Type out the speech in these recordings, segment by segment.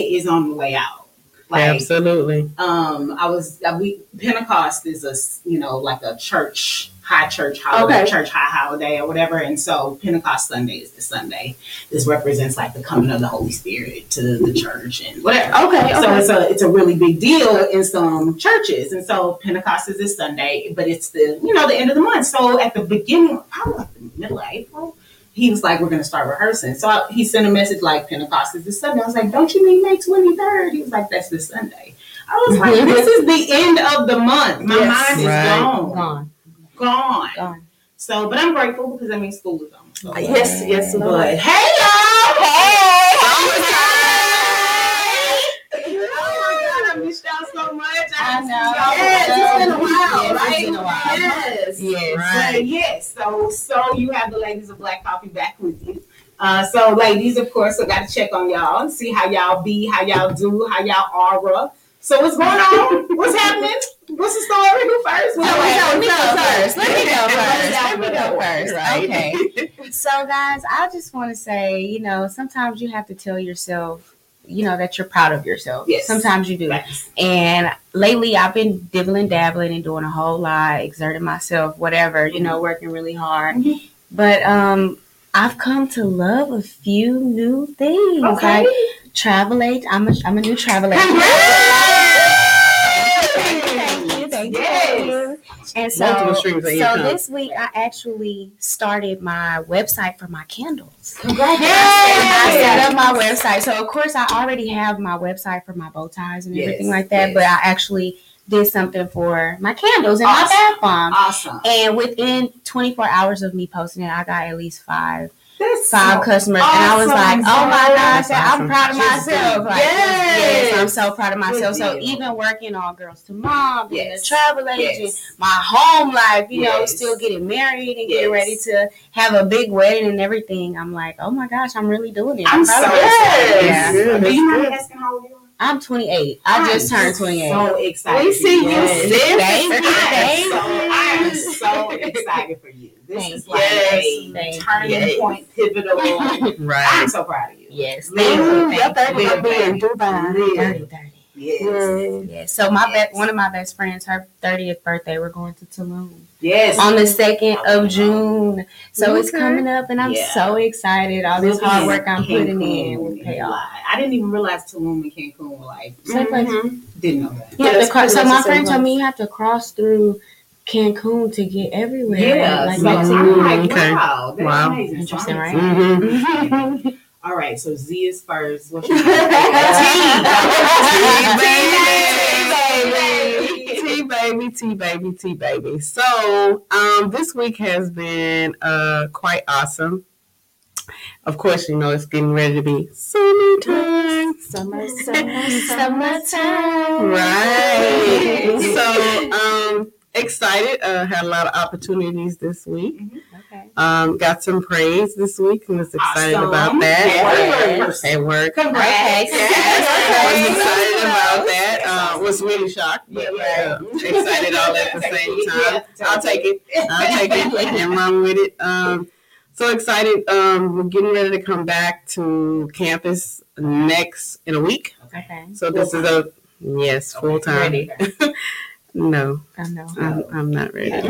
is on the way out. Like, Absolutely. um, I was uh, we Pentecost is a you know like a church high church holiday, Okay. church high holiday or whatever, and so Pentecost Sunday is the Sunday. This represents like the coming of the Holy Spirit to the church and whatever. Okay, So okay. it's a it's a really big deal in some churches, and so Pentecost is this Sunday, but it's the you know the end of the month. So at the beginning, probably like the middle of April, he was like, "We're going to start rehearsing." So I, he sent a message like, "Pentecost is this Sunday." I was like, "Don't you mean May twenty third? He was like, "That's this Sunday." I was like, "This is the end of the month. My Yes. mind is Right. gone, Gone. gone, Gone. So, but I'm grateful because I mean, school is on. So. Yes, yes, But Lord. hey, y'all! Hey! Oh my God, I missed y'all so much. I know. Yes, it's been a while, Yes, it's right? been a while. Yes. Yes. Right. So, yes. So, so you have the ladies of Black Coffee back with you. Uh, so, ladies, of course, I got to check on y'all and see how y'all be, how y'all do, how y'all aura. So, what's going on? What's happening? What's the story? Who first? Wait, let me go first. Let me go first. Yeah, Let me go first. Right. Okay. So, guys, I just want to say, you know, sometimes you have to tell yourself, you know, that you're proud of yourself. Yes. Sometimes you do. And lately, I've been dibbling, dabbling, and doing a whole lot, exerting myself, whatever, you know, working really hard. Mhm. But um, I've come to love a few new things. Okay. Like travel age. I'm a, I'm a new travel agent. And so, Multiple streams of so income. this week I actually started my website for my candles. Congratulations. I set up my website. So of course I already have my website for my bow ties and Yes, everything like that, yes. but I actually did something for my candles and Awesome. my bath bombs. Awesome. And within 24 hours of me posting it, I got at least five That's five so customers, and I was like, "Oh my gosh, That's I'm proud of Just myself!" Like, Yes. yes, I'm so proud of myself. So even working on Girls to Mom, being Yes. a travel agent, Yes. my home life, you know, still getting married and Yes. getting ready to have a big wedding and everything. I'm like, "Oh my gosh, I'm really doing it." I'm proud so excited. Yeah. Good, Do you mind asking how old you are? I'm 28. I just I'm turned 28. So excited. We see you, Yes. sis. Thank you. I am Thank so, you. I am so excited for you. This Thank is like Yes. a Thank turning you. point, pivotal. Right. I'm so proud of you. Yes, Live, thank you. Ooh, your Thank thirty you. gonna Dubai. Live. 30, 30. Yes. Yes. Yeah, so my Yes. be- one of my best friends, her 30th birthday, we're going to Tulum Yes. on the 2nd of June. So it's coming up, and I'm Yeah. so excited. All this hard work I'm putting in will pay off. I didn't even realize Tulum and Cancun were like, Same place. Mhm. didn't know that. You have Yes, so my the same friend told me you have to cross through Cancun to get everywhere. Yeah. like so back to I'm like, Okay. wow. That's Wow. amazing. Interesting, I'm right? excited. Mm-hmm. All right. So Z is first. What's your T baby, T baby, T baby. So, um, this week has been uh quite awesome. Of course, you know it's getting ready to be summertime, Summer, summer, Summertime. right? So, um, excited. Uh, had a lot of opportunities this week. Okay. Um, got some praise this week, and was excited Awesome. about that Yes. at work. Congrats. Okay. I was excited about that. Uh, was really shocked, but Yeah. uh, excited all at the same time. I'll take it. I'll take it. Can't run with it. Um, so excited. Um, we're getting ready to come back to campus next in a week. Okay. So this is a yes full time. No, I know. I'm, I'm not ready. I'm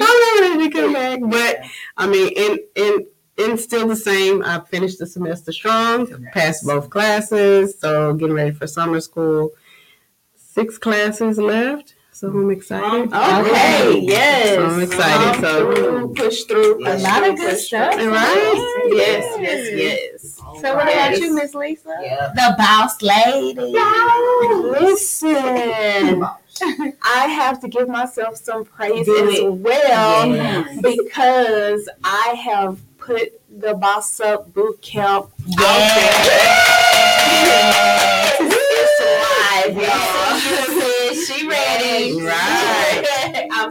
not ready to come back. But I mean, in in in still the same. I finished the semester strong, passed both classes, so getting ready for summer school. Six classes left, so I'm excited. Okay, yes. So I'm excited. So Through, push through. A lot through, of good stuff. through. Right? Yes, yes, yes. So what about you, Miss Lysa? The boss lady. Listen, I have to give myself some praise as well Yes. because I have put the Boss Up Boot Camp Yes. It's live, y'all. She ready. Right.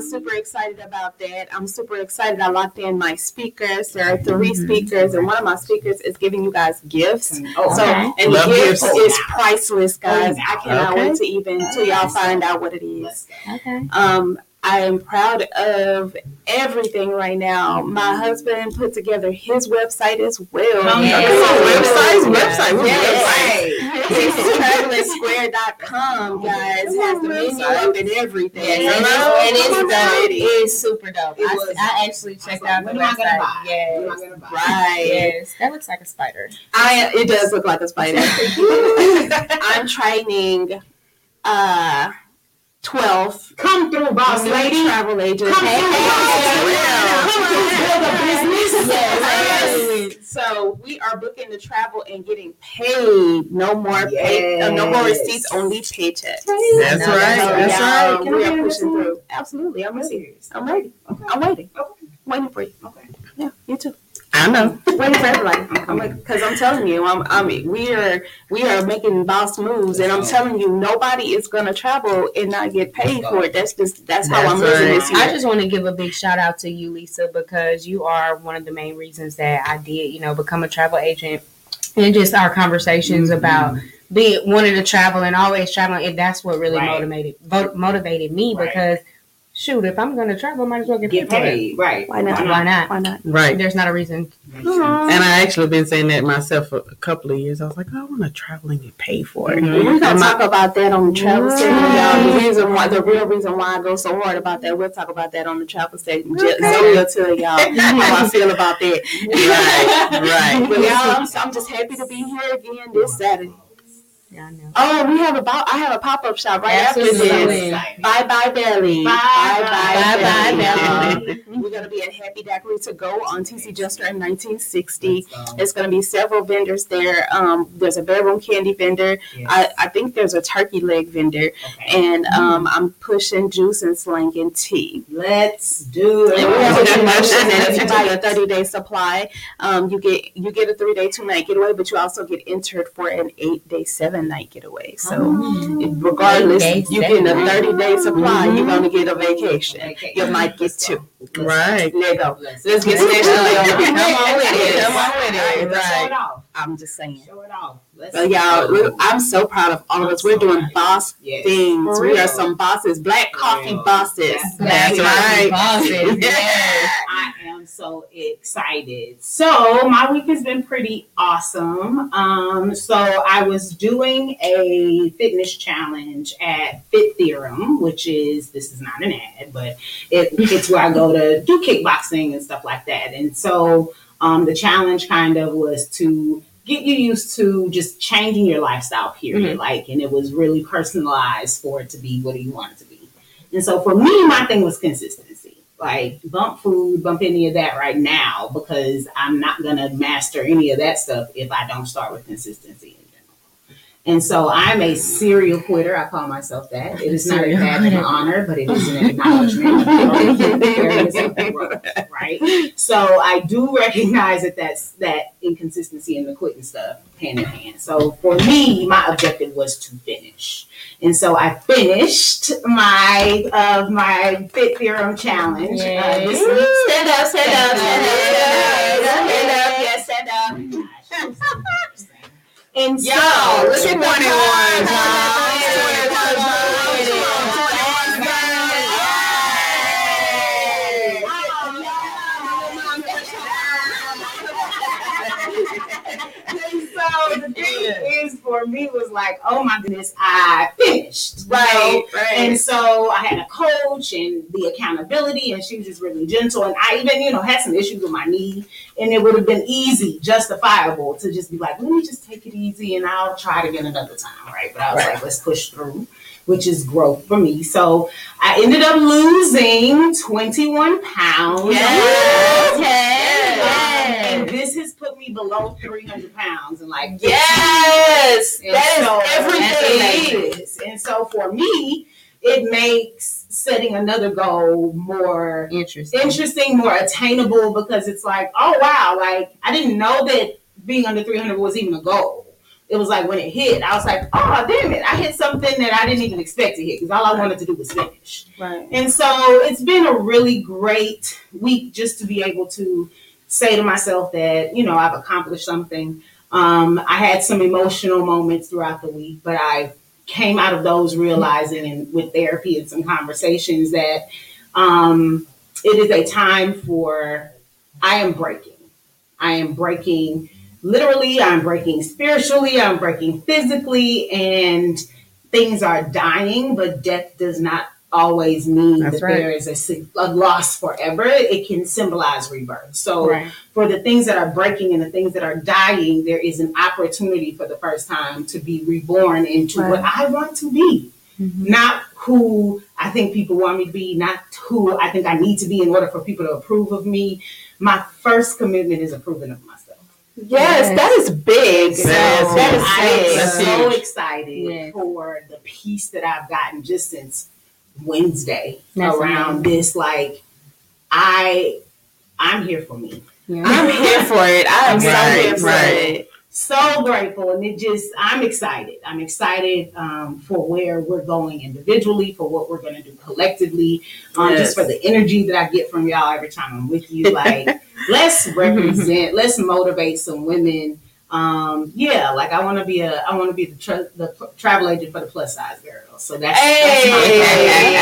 I'm super excited about that. I'm super excited. I locked in my speakers. There are 3 speakers, and one of my speakers is giving you guys gifts. Oh, So, Okay. and Love gifts gifts. is priceless, guys. I cannot Okay. wait to even till y'all find out what it is. Okay. Um, I am proud of everything right now. My husband put together his website as well. Come Yes. Come on, websites, website, what's Yes. website? TravelingSquare.com, guys, has the menu up and everything. Yes, and Hello? it's, and it's Come dope. It's super dope. It I, was- I actually checked like, out the when am I gonna website. buy? When am I Yes. buy? Right. Yes, that looks like a spider. I it does look like a spider. I'm training uh 12 Come through, boss lady. travel agents. Come through, boss lady. Come through, build a business. Yes. So we are booking the travel and getting paid. No more pay, uh, no more receipts, only paychecks. That's No, right. So, That's yeah, right. Can We are pushing through. Absolutely, I'm ready. I'm ready. serious. I'm ready. I'm waiting. Waiting for you. Okay. Yeah, you too. I know. Waiting for everybody. I'm because I'm telling you, I'm, I mean, we are we are making boss moves, and I'm telling you, nobody is gonna travel and not get paid for it. That's just that's how I'm That's living right. this I just want to give a big shout out to you, Lysa, because you are one of the main reasons that I did, you know, become a travel agent. And just our conversations Mm-hmm. about being wanting to travel and always traveling, and that's what really Right. motivated motivated me Right. because shoot, if I'm gonna travel, I might as well get, Get paid. paid, right? Why not? Why not? Why not? Right. There's not a reason. Makes sense. And I actually been saying that myself for a couple of years. I was like, oh, I want to travel and get paid for it. Mhm. We're gonna And my- talk about that on the travel segment, y'all. The reason why, the real reason why I go so hard about that, we'll talk about that on the travel segment. Okay. Zoe will tell y'all how I feel about that. Right, right. But y'all, I'm, I'm just happy to be here again this Saturday. Yeah, I know. Oh, we have a bo- I have a pop up shop right after this. Bye bye Belly. Bye, bye, Belly. Belly. We're gonna be at Happy Daiquiri to go on TC Jester in 1960. Let's go. There's gonna be several vendors there. Um, there's a bedroom candy vendor. Yes. I, I think there's a turkey leg vendor, Okay. and um, I'm pushing juice and slanging tea. Let's do it. And we have a promotion that if you buy a 30 day supply, um, you get you get a three day, two night getaway, but you also get entered for an eight day, seven night getaway. So Oh. regardless, Eight days, you getting a 30 day mm-hmm. supply, you're gonna get a vacation. Okay. You might get two. Right. There you go. Let's Let's get stationary. Come on with it. Come on with it. Let's it Right. Off. I'm just saying. Show it off. Let's But y'all, I'm so proud of all of us. We're doing boss Yes. things. We are some bosses, black coffee real. bosses. That's That's right. Bosses, yes. I am so excited. So my week has been pretty awesome. Um, so I was doing a fitness challenge at Fit Theorem, which is this is not an ad, but it, it's where I go to do kickboxing and stuff like that. And so um, the challenge kind of was to get you used to just changing your lifestyle period. Like and it was really personalized for it to be what you want it to be. And so for me my thing was consistency. Like bump food bump any of that right now because i'm not going to master any of that stuff if i don't start with consistency and so i'm a serial quitter. I call myself that. It is not a badge of honor but it is an acknowledgement of areas of growth, right? So I do recognize that that's that inconsistency in the quitting stuff hand in hand. So for me, my objective was to finish, and so I finished my uh, my Fit Theorem challenge. Uh, this week. Stand up, stand up, stand up, stand up, yes, stand up. And so, Yo, look at the 21, cards. Thing is, for me, was like, oh my goodness, I finished, know? Right, And so I had a coach and the accountability, and she was just really gentle. And I even, you know, had some issues with my knee, and it would have been easy, justifiable to just be like, let me just take it easy and I'll try it again another time, right? But I was like, let's push through, which is growth for me. So I ended up losing 21 pounds. Yes, um, And yes, this has put me below 300 pounds and like yes. and That so is everything. And so for me, it makes setting another goal more Interesting. interesting, more attainable because it's like, oh wow, like I didn't know that being under 300 was even a goal. It was like when it hit, I was like, oh damn it, I hit something that I didn't even expect to hit because all I wanted to do was finish. Right. And so it's been a really great week just to be able to say to myself that, you know, I've accomplished something. Um, I had some emotional moments throughout the week, but I came out of those realizing and with therapy and some conversations that um, it is a time for I am breaking. I am breaking literally, I'm breaking spiritually, I'm breaking physically, and things are dying, but death does not always mean That's that right. there is a, a loss forever. It can symbolize rebirth. So Right. for the things that are breaking and the things that are dying, there is an opportunity for the first time to be reborn into what I want to be. Mm-hmm. Not who I think people want me to be, not who I think I need to be in order for people to approve of me. My first commitment is approving of. Yes, Yes. that is big. So that is I big. That's am so huge. excited Yes. for the peace that I've gotten just since Wednesday That's around this. Like, I, I'm here for me. I'm here for it. I am so here for right. it. so grateful and it just i'm excited i'm excited um, for where we're going individually for what we're going to do collectively um, Yes. just for the energy that i get from y'all every time i'm with you like let's represent let's motivate some women. Um, yeah like i want to be a i want to be the, tra- the travel agent for the plus size girls so that's, that's my Hey.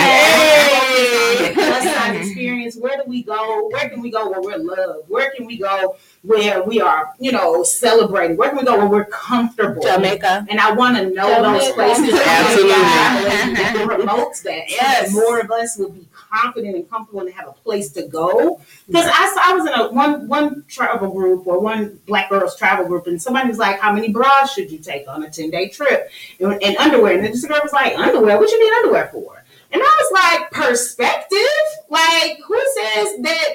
goal. Plus size mm-hmm. experience where do we go where can we go where we're loved where can we go where we are, you know, celebrating. Where can we go where we're comfortable? Jamaica. And I want to know those places. Absolutely. That promotes that. Yes. that more of us will be confident and comfortable and have a place to go. Because I, saw- I was in a one one travel group or one Black girls travel group, and somebody was like, "How many bras should you take on a ten day trip?" And, and underwear, and this girl was like, "Underwear? What you need underwear for?" And I was like, "Perspective? Like, who says that?"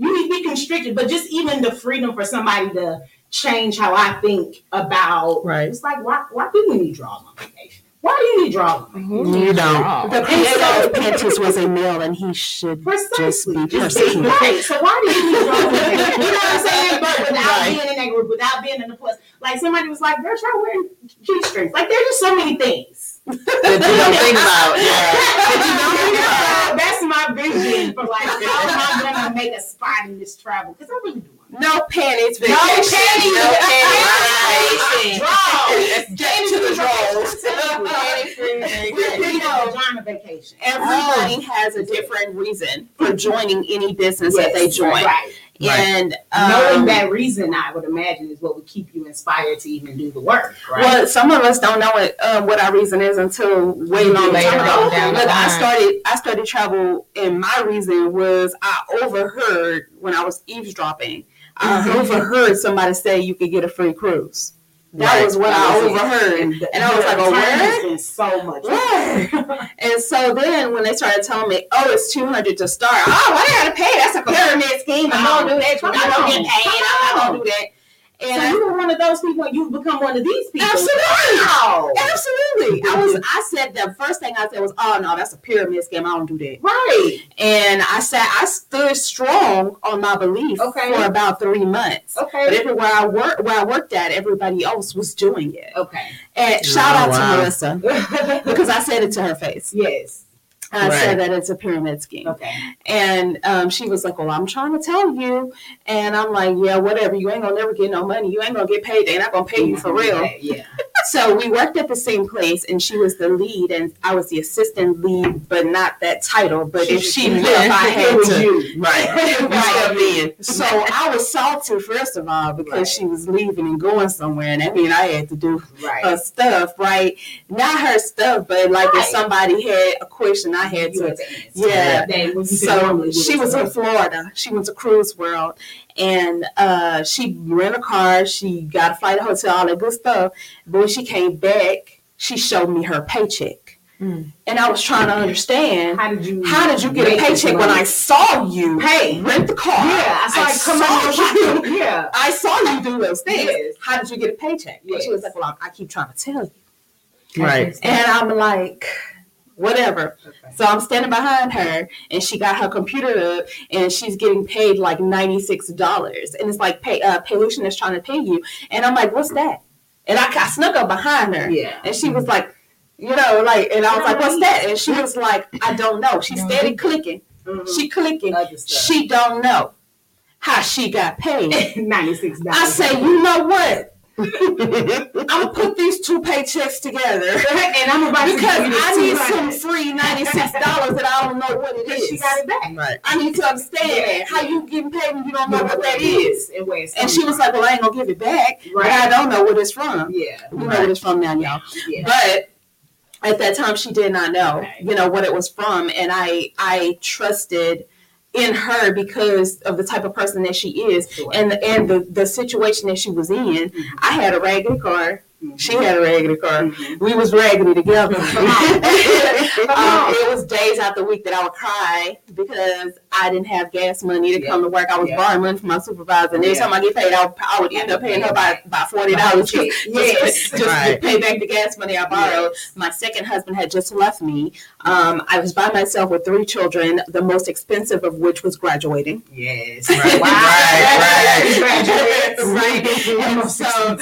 you need to be constricted, but just even the freedom for somebody to change how I think about Right. It's like why why do we need drama? on vacation? Why do you need draws on vacation? You don't. The Pantos Pantos was a male and he should just be Just persecuted. right. So why do you need draws on vacation? You know what I'm saying? But without Right. being in that group, without being in the plus, like somebody was like, "Girl, try wearing G strings." Like there's just so many things. That you don't think about. Yeah. That's my vision for like how am I gonna make a spot in this travel? Because I really do want. No panties No panties. No panties. vacation. Get to the draws. You know, vagina vacation. Everybody has a different reason for joining any business that they join. Right. And Knowing um, that reason, I would imagine, is what would keep you inspired to even do the work. Right. Well, some of us don't know what uh, what our reason is until way long Later on down Look, I started I started travel, and my reason was I overheard when I was eavesdropping. I overheard somebody say you could get a free cruise. That Right. was what That I was overheard, And, and I was like, "Oh, where?" so much. Where? and so then when they started telling me, "Oh, it's two hundred to start," oh, I gotta pay. That's a pyramid scheme. I'm gonna do that. I'm gonna get paid. I'm not gonna do that. And And so you were one of those people, and you've become one of these people. Absolutely. Wow. Absolutely. I was I said the first thing I said was, Oh no, that's a pyramid scheme. I don't do that. Right. And I said I stood strong on my belief Okay. for about three months. Okay. But Okay. everywhere I work where I worked at, everybody else was doing it. Okay. And shout out wow. to Melissa because I said it to her face. yes. I Right. said that it's a pyramid scheme. Okay. And um, she was like, Well, I'm trying to tell you. And I'm like, Yeah, whatever. You ain't gonna never get no money. You ain't gonna get paid. They're not gonna pay you for real. Yeah. So we worked at the same place, and she was the lead, and I was the assistant lead, but not that title. But if she knew if I had to, you. Right. In. so I was salty first of all because Right. she was leaving and going somewhere, and that mean I had to do Right. her stuff, right? Not her stuff, but like Right. if somebody had a question, I had You to had to answer. Yeah. They- when you said so she was in Florida. She went to Cruise World, and uh, she rented a car. She got a flight, a hotel, all that good stuff. But when she came back, she showed me her paycheck, Mm. and I was trying to understand How did you? how did you get a paycheck when? I saw you Pay. rent the car? Yeah, I saw I saw out. you. Yeah. I saw you do those things. Yes. How did you get a paycheck? And she was like, "Well, I, I keep trying to tell you," Right. and I'm like, "Whatever." Okay. So I'm standing behind her, and she got her computer up, and she's getting paid like ninety six dollars, and it's like pay uh, Paylution is trying to pay you, and I'm like, "What's that?" And I, I snuck up behind her, Yeah. and she was like, "You know, like," and I was like, "What's that?" And she was like, "I don't know." She steady clicking, Mhm. she clicking, she don't know how she got paid. Ninety six dollars. I say, "You know what?" I'm gonna put these two paychecks together, and I'm about because to give I need some free ninety six dollars that I don't know what it is. Because she got it back. Right. I need to understand Yeah. that. How you getting paid when you don't know what that is? and where And she was like, "Well, I ain't gonna give it back, but I don't know what it's from." yeah, You know what it's from now, y'all. yeah. But at that time, she did not know, Okay. you know, what it was from, and I I trusted in her because of the type of person that she is, Sure. and and the the situation that she was in. Mm-hmm. I had a raggedy car. She had a raggedy car. Mhm. We was raggedy together. Come on. Come um, it was days out the week that I would cry because I didn't have gas money to Yeah. come to work. I was Yeah. borrowing money from my supervisor, and every Yeah. time I get paid, I would, I would end up paying her by, by forty dollars just, Yes. just, just to pay back the gas money I borrowed. My second husband had just left me. Um, I was by myself with three children, the most expensive of which was graduating. Yes. Right, Wow. right, Graduates. right. And so,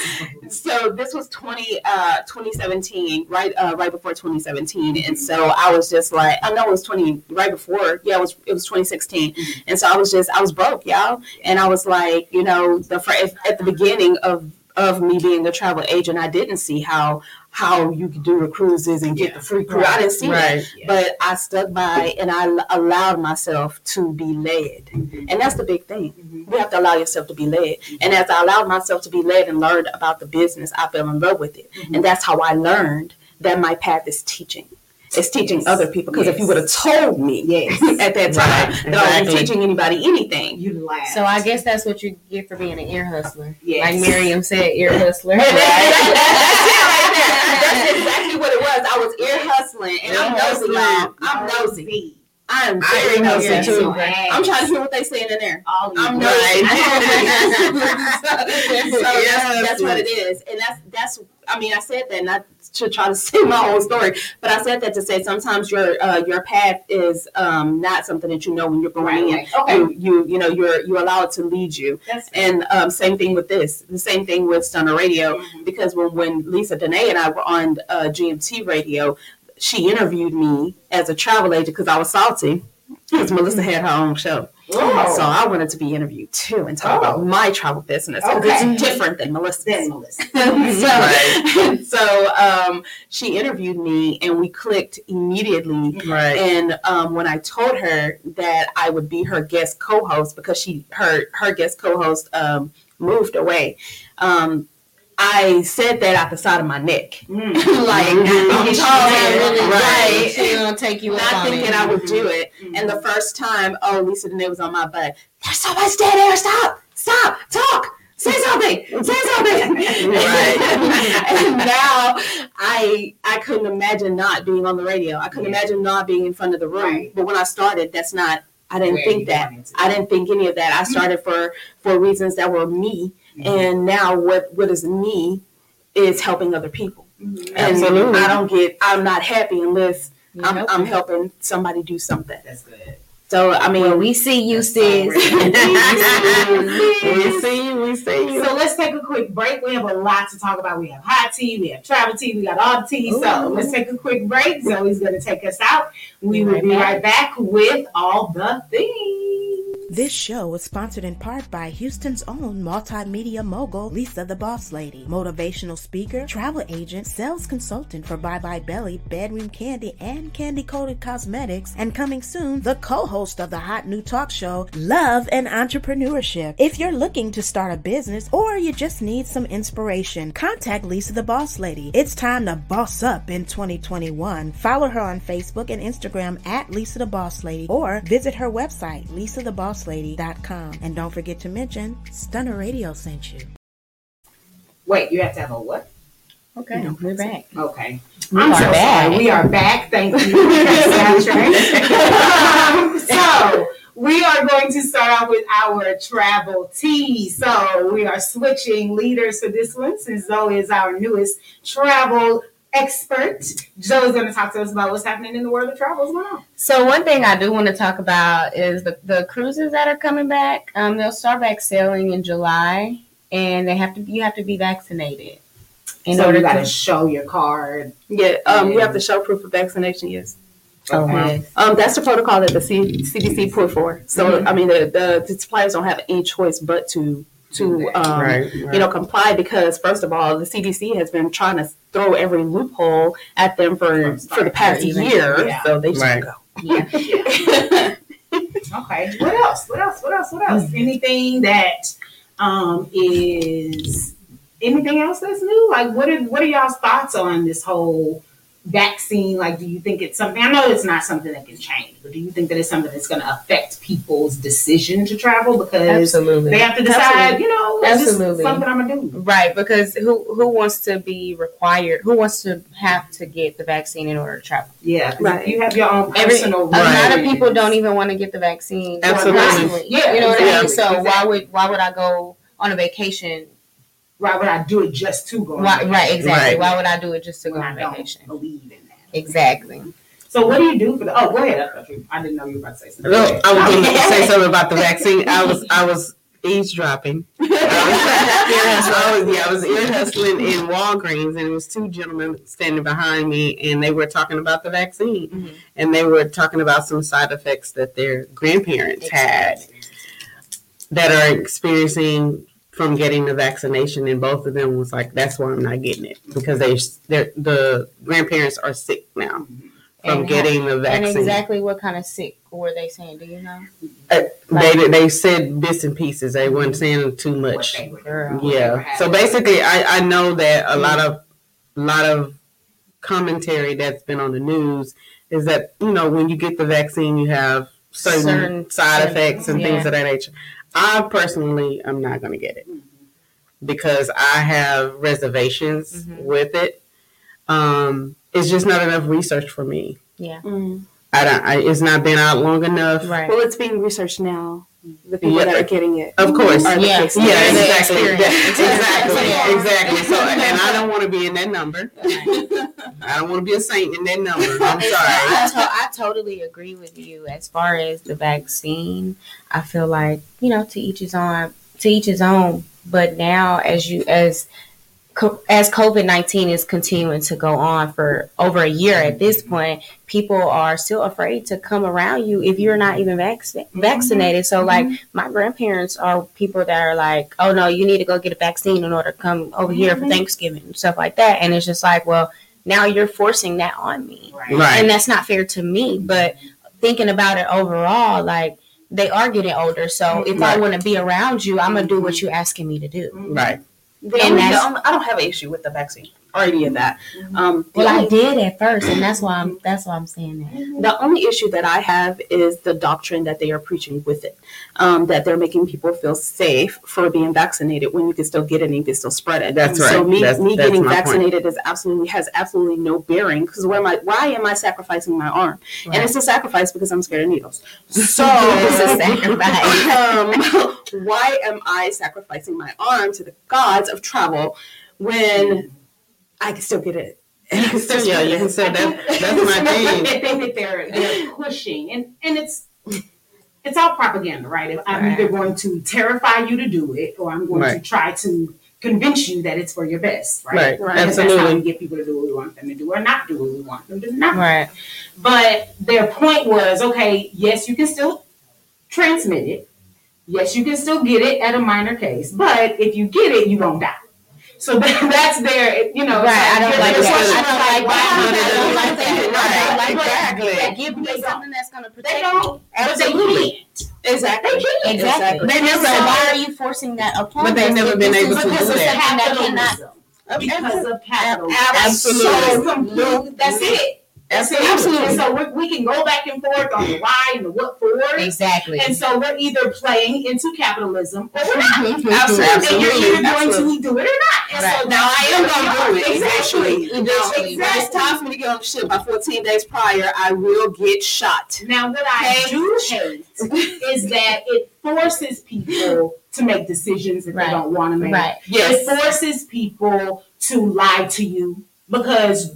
so this was 20, uh, 2017, right, uh, right before 2017. And so I was just like, I know it was 20, right before, yeah, it was, it was 2016. And so I was just, I was broke, y'all. And I was like, you know, the, if- at the beginning of, of me being a travel agent, I didn't see how, how you could do the cruises and get Yeah. the free cruise. I didn't see that. Right. Yeah. But I stuck by and I allowed myself to be led. And that's the big thing. Mhm. You have to allow yourself to be led. And as I allowed myself to be led and learned about the business, I fell in love with it. Mhm. And that's how I learned that my path is teaching. It's teaching Yes. other people. Because if you would have told me Yes. at that time Right. that I wasn't teaching anybody anything. You laugh. So I guess that's what you get for being an ear hustler. Yes. Like Miriam said, ear hustler. That's it right there. That's exactly what it was. I was ear hustling, and I'm Ear nosy, y'all. I'm nosy. I'm very nosy nosy too. too. I'm trying to hear what they saying in there. All I'm do. nosy. Right. so that's, Yes. that's what it is, and that's that's. I mean, I said that not to try to say my whole story, but I said that to say sometimes your uh, your path is um, not something that you know when you're going Right, in. Okay. You you you know you're you allow it to lead you, That's and um, same thing with this. The same thing with Stunner Radio Mhm. because when, when Lisa Danae and I were on uh, GMT radio, she interviewed me as a travel agent because I was salty because Melissa had her own show. Oh. So I wanted to be interviewed too and talk Oh. about my travel business. 'cause Okay. It's different than Melissa's. Then Melissa. so so um, she interviewed me and we clicked immediately. Right. And um, when I told her that I would be her guest co-host because she her her guest co-host um, moved away, um, I said that out the side of my neck, Mm. like Mhm. I'm tall, really right? She gonna take you Not thinking. I would do it. Mhm. And the first time, oh, Lisa Danae was on my butt. There's so much dead air. Stop, stop, talk. Say something. Say something. Right. and now I I couldn't imagine not being on the radio. I couldn't Yeah. imagine not being in front of the room. Right. But when I started, that's not. I didn't Where think that. I didn't think any of that. I started for for reasons that were me. Mhm. And now what what is me is helping other people. Mhm. And Absolutely. I don't get. I'm not happy unless I'm, I'm helping somebody do something. That's good. So I mean, Well, we see you, sis. we see you. We see you. So let's take a quick break. We have a lot to talk about. We have hot tea, we have travel tea, we got all the tea. So let's take a quick break. Zoe's going to take us out. We Be will right be back. right back with all the things. This show is sponsored in part by Houston's own multimedia mogul, Lysa the Boss Lady, motivational speaker, travel agent, sales consultant for Bye Bye Belly, Bedroom Candy, and Candy Coated Cosmetics, and coming soon, the co-host of the hot new talk show, Love and Entrepreneurship. If you're looking to start a business or you just need some inspiration, contact Lysa the Boss Lady. It's time to boss up in 2021. Follow her on Facebook and Instagram at Lysa the Boss Lady or visit her website, lysathabosslady.com. And don't forget to mention Stunner Radio sent you. Wait, you have to have a what? Okay, we're back. Okay. We I'm are so back. sorry. We are back. Thank you. Soundtrack. so we are going to start off with our travel tea. So we are switching leaders for this one since Zoe is our newest travel expert. Zoe's going to talk to us about what's happening in the world of travel as well. So one thing I do want to talk about is the, the cruises that are coming back. Um, they'll start back sailing in July, and they have to you have to be vaccinated in so order you got to to. show your card. yeah, um, you have to show proof of vaccination. Yes, Okay. um, that's the protocol that the C- CDC put for. So I mean, the, the the suppliers don't have any choice but to to um, right, you know comply because first of all the CDC has been trying to throw every loophole at them for for the past Even- year, yeah. so they should Right. go. Yeah. Okay. What else? What else? What else? What else? Anything that um is anything else that's new? Like what are what are y'all's thoughts on this whole vaccine? Like do you think it's something I know it's not something that can change, but do you think that it's something that's gonna affect people's decision to travel because Absolutely. they have to decide, Absolutely. you know, is this Absolutely. something I'm gonna do? Right, because who who wants to be required? Who wants to have to get the vaccine in order to travel? Yeah, Right. you have your own Every- personal A lot of people don't even want to get the vaccine. Absolutely. personally. Yeah, you know what I mean. exactly, So why would why would I go on a vacation? Why would I do it just to go? on Why, vacation right, exactly. Right. Why would I do it just to go when on I don't believe in that. Exactly. So what do you do for the? Oh, go ahead. I, you, I didn't know you were about to say something. No, I was going to say something about the vaccine. I was I was eavesdropping. I was, I was- yeah, I was ear hustling in Walgreens, and it was two gentlemen standing behind me, and they were talking about the vaccine, Mhm. and they were talking about some side effects that their grandparents had that are experiencing from getting the vaccination, and both of them was like, "That's why I'm not getting it because they they're, the grandparents are sick now from And getting the vaccine." And exactly what kind of sick were they saying? Do you know? Uh, they they said bits and pieces. They weren't mm-hmm. saying too much. were- Girl. what they were Yeah. So basically, I I know that a lot mm-hmm. of a lot of commentary that's been on the news is that you know when you get the vaccine, you have certain, Certain side symptoms, effects and things of that nature. I personally am not going to get it because I have reservations Mhm. with it. Um, it's just not enough research for me. Yeah. Mm. I don't. I, it's not been out long enough. Right. Well, it's being researched now. The people Yeah. that are getting it. Of course. Are the Yeah. Yeah, Yeah, exactly. experience. Exactly, Yeah. exactly. So, and I don't want to be in that number. I don't want to be a saint in that number. I'm sorry. I, to- I totally agree with you as far as the vaccine. I feel like you know to each his own. To each his own. But now, as you as co- as COVID nineteen is continuing to go on for over a year at this point, people are still afraid to come around you if you're not even vac- mm-hmm. vaccinated. So, like mm-hmm. my grandparents are people that are like, "Oh no, you need to go get a vaccine in order to come over here for mm-hmm. Thanksgiving and stuff like that." And it's just like, well, now you're forcing that on me Right. Right. and that's not fair to me. But thinking about it overall, like they are getting older, so if I want to be around you, I'm gonna do what you're asking me to do. Right. The And only- that's- I don't have an issue with the vaccine or any of that. Um, the Well, I did at first, and that's why I'm that's why I'm saying that. The only issue that I have is the doctrine that they are preaching with it. Um, that they're making people feel safe for being vaccinated when you can still get it and you can still spread it. That's So right. me, That's- me that's getting my point. vaccinated is absolutely has absolutely no bearing because where am I? Why am I sacrificing my arm? And it's a sacrifice because I'm scared of needles. So It's a sacrifice. um, why am I sacrificing my arm to the gods of travel when I can still get it? And I can still Yeah, you it? can say that. That's my thing. think that they're they're pushing, and and it's it's all propaganda, right? If I'm Right. either going to terrify you to do it, or I'm going Right. to try to convince you that it's for your best, right? Right, Right. Because That's how we absolutely. get people to do what we want them to do, or not do what we want them to not. Right. But their point was, okay, yes, you can still transmit it. Yes, you can still get it at a minor case, but if you get it, you won't die. So that's their, you know. Right, so I don't like that. I don't like why that. would I they don't do like that. I don't. Exactly. Give me something that's gonna They protect don't, me. but they Absolutely. can't. Exactly. They can't. Exactly. They never- so why are you forcing that upon them? But they've never been able to do of that. something that capitalism. Because of capitalism. Absolutely. That's it. That's it. Absolutely. And so we, we can go back and forth on the why and the what for. Exactly. And so we're either playing into capitalism or we're not. Mm-hmm, mm-hmm. Absolutely. And you're either going Absolutely. to do it or not. And Right. so Now I am gonna do it Exactly. eventually. Eventually, When it's time for me to get on the ship by 14 days prior, I will get shot. Now, what I Okay. do hate is that it forces people to make decisions that Right. they don't want to make. right. Yes. It forces people to lie to you because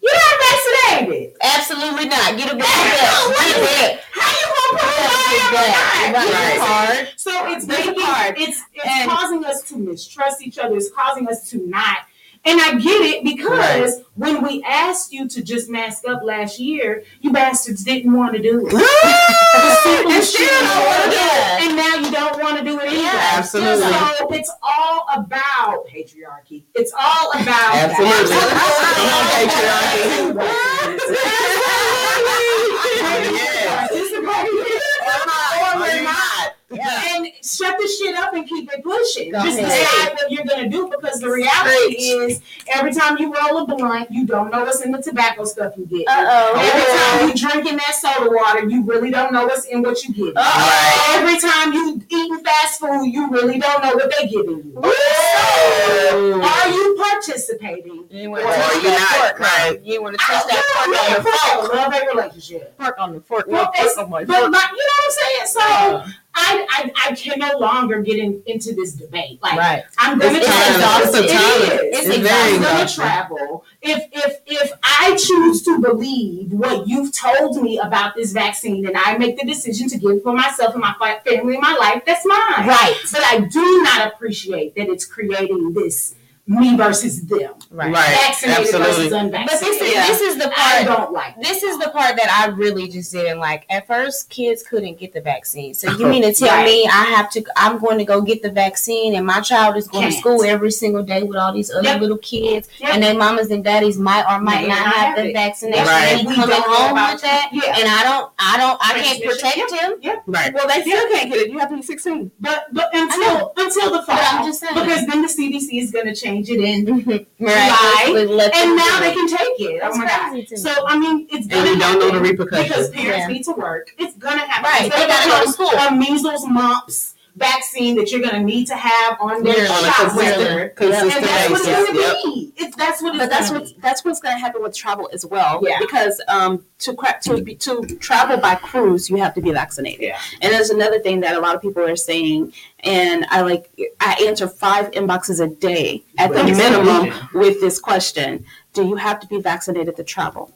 you're not vaccinated. Absolutely not. Get a big No, Get it? How you gonna prove I am not? Right. Hard. So it's making hard. it's it's And- causing us to mistrust each other. It's causing us to not. And I get it because when we asked you to just mask up last year, you bastards didn't want to do it. And still don't wanna do it. And now you don't want to do it anyway. Yeah, Absolutely. So it's all about patriarchy. It's all about Absolutely. Patriarchy. Or we're not. Yeah. And shut the shit up and keep it pushing. Go Just ahead. decide what you're gonna do because the reality is every time you roll a blunt, you don't know what's in the tobacco stuff you get. Uh Every time you drinking that soda water, you really don't know what's in what you get. Right. Every time you eating fast food, you really don't know what they giving you. Ooh. Are you participating? You want to Or touch you're that not, fork, right. You want to I touch that fork on the fork. Love a relationship. Fork on the fork. Well, no fork on my But fork. like, you know what I'm saying? So I, I I can no longer get in, into this debate. Like Right. I'm gonna It's travel. It's It is. It's It's very I'm gonna travel. If if if I choose to believe what you've told me about this vaccine, and I make the decision to give for myself and my family and my life, that's mine. Right. But I do not appreciate that it's creating this me versus them, Right. Right. vaccinated versus Absolutely. unvaccinated. But this is Yeah. this is the part I part. don't like. This is the part that I really just didn't like. At first, kids couldn't get the vaccine. So you mean to tell Right. me I have to? I'm going to go get the vaccine, and my child is going to Can't. school every single day with all these other Yep. little kids, Yep. and their mamas and daddies might or might May not not have have the it. vaccination. Right. And he coming home with that. Yeah. and I don't, I don't, I can't Transmission. protect him. Right. Well, they still can't get it. You have to be 16. But but until until the fall, But I'm just saying. because then the CDC is going to change it in, mm-hmm. Miraculously let and now do they can take it. That's oh my god! crazy to me. So I mean, it's And gonna you don't know the happen repercussions. because parents Yeah. need to work. It's gonna happen. Right, they gotta go to school. A measles, mumps vaccine that you're gonna need to have on their Yearly. On a shot consistent, record. And consistent that's what it's gonna Yep. be. That's what it's But that's gonna what's be. that's what's going to happen with travel as well. Yeah. Because um, to to be, to travel by cruise, you have to be vaccinated. Yeah. And there's another thing that a lot of people are saying, and I like I answer five inboxes a day at the minimum with this question: Do you have to be vaccinated to travel?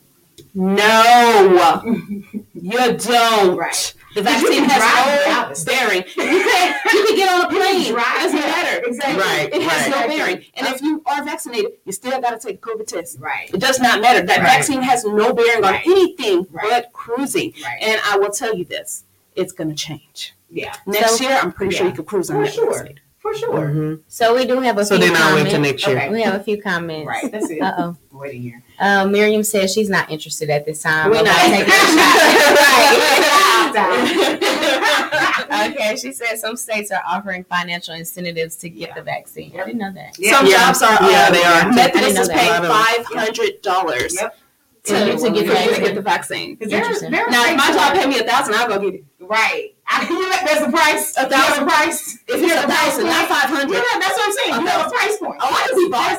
No, you don't. Right. The vaccine has no bearing. You can you can get on a plane. It doesn't matter. Exactly. Right. It has right. no bearing. And if you are vaccinated, you still got to take a COVID test. Right. It does not matter. That Right. vaccine has no bearing on anything Right. but cruising. Right. And I will tell you this: it's going to change Yeah. next So- year. I'm pretty sure you can cruise on that. sure. For sure. Mhm. So we do have a So few then I'll wait comments. till next year. Okay. We have a few comments. Right. That's it. Uh oh. Wait a year. Uh, Miriam says she's not interested at this time. We're not. taking a shot. Right. okay, she said some states are offering financial incentives to get Yeah. the vaccine. I didn't know that. Yeah. Some Yeah. jobs are. Yeah, uh, they are. I Methodist is paying A lot of- five hundred dollars Yep. to, To get the to get vaccine. the vaccine. 'Cause there- Interesting. Now, if my job paid me a thousand, I'll go get it. Right. I, you know, there's a price. A thousand. a price. If it's a thousand, not five hundred. no, that's what I'm saying. A You have a price point. Oh, I see boss.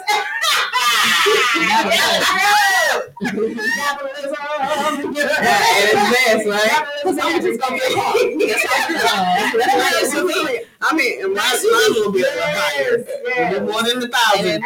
Capitalism. Yeah, and it's best, right? Because I'm just gonna. That's why it's so big. I mean, mine, mine will be a little higher. It'll be more than the thousand.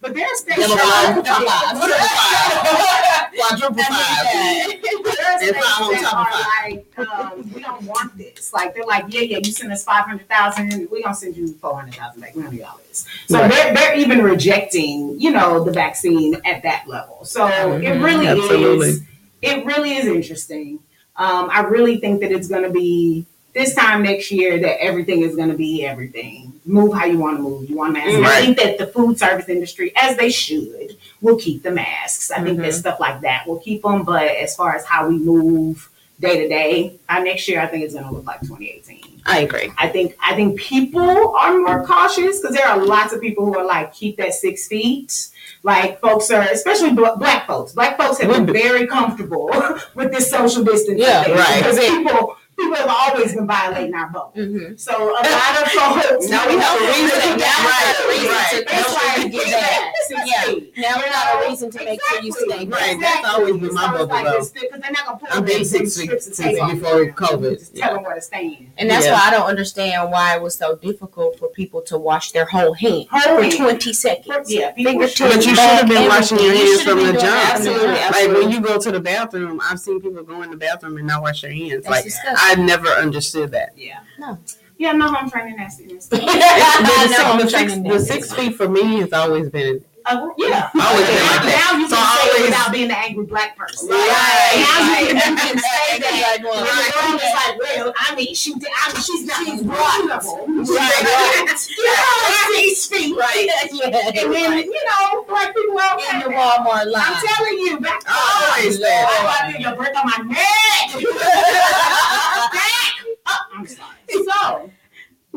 But there are states Double that five. are- Triple five. Quadruple five. There are And states five on that top of are five. like, um, we don't want this. Like they're like, yeah, yeah, you send us five hundred thousand, we gonna send you four hundred thousand back. We don't need all this. So Right. they're they're even rejecting, you know, the vaccine at that level. So it Mhm. really Absolutely. is. It really is interesting. Um, I really think that it's gonna be this time next year that everything is going to be everything. Move how you want to move. You want masks. And I think that the food service industry, as they should, will keep the masks. I think that stuff like that will keep them. But as far as how we move day to day, uh, next year I think it's going to look like 2018. I agree. I think I think people are more cautious because there are lots of people who are like keep that six feet. Like folks are, especially black folks. Black folks have been very comfortable with this social distancing. Yeah, thing right. Because people people have always been violating our vote. Mm-hmm. So a lot of folks Now we have a reason. Now we have a reason Right, to right. make It's sure you get get that. that Yeah. Now we got a reason to make sure you Exactly. stay. Right, that's always been my So it's bubble, like though. 'cause they're not gonna pull I've been them six strips feet of since tape before COVID. Just tell them where to stand. And that's Yeah. why I don't understand why it was so difficult for people to wash their whole hand Whole for hand. 20 seconds. Yeah, people Fingertips, should- But you should have been washing your everything. You hands from the been doing jump. that Absolutely. Like when you go to the bathroom, I've seen people go in the bathroom and not wash their hands. That's like disgusting. I never understood that. Yeah. No. Yeah, no, I'm training nastiness. the, know, I'm six, the, trying six, to the six feet for me has always been Yeah. I always that. Now you So can I say it always- without being the angry black person. Right, Now you right. can, you can say that. Right. And the girl is like, well, I mean, she, I mean, she's not She's reasonable. Right, right. You know, six feet. Right. yeah. And then, you know, black people are okay. in the. Walmart line. I'm telling you, back always say I the break on my neck. Oh, I'm sorry. So,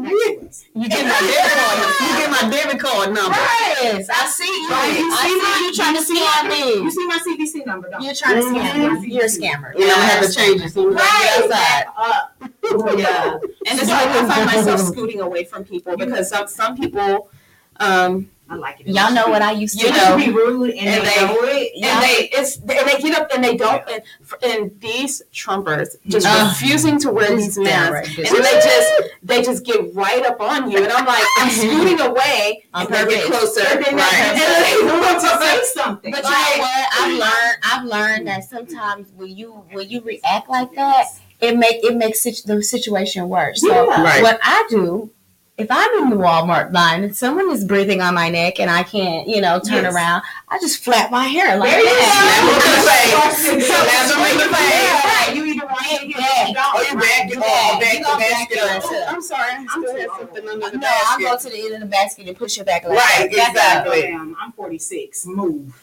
You get my debit card. You get my debit card number. Yes, I see you. Right, you I see see my- you trying to scam you see my CVC number, don't you? You're trying to scam Mhm. me. You're a scammer. And I'm gonna have to change it I get outside. Uh, Yeah, and it's like I find myself scooting away from people because some some people, um, I like it. Y'all know what I used to You You know, know, be rude and, and they, they- know it. Yeah. and they it's and they get up and they don't and, and these Trumpers just Ugh. refusing to wear these masks, and they just they just get right up on you, and I'm like I'm scooting away, On and they get closer, And then right? they- And they want to say something. But you know what? I've mm. learned. I've learned that sometimes when you when you react like that, it make it makes situ- the situation worse. So Yeah. Right. what I do, if I'm in the Walmart line and someone is breathing on my neck and I can't, you know, turn Yes. around, I just flap my hair like There you that. Slap them in the face. Slap them in the face. Yeah, you either want to get you don't. Oh, you back it Yeah, you Back the gonna back basket it up. up. Oh, I'm sorry. I I'm still have something under the No, I'll go to the end of the basket and push it back like Right, that. Exactly. I'm 46. Move.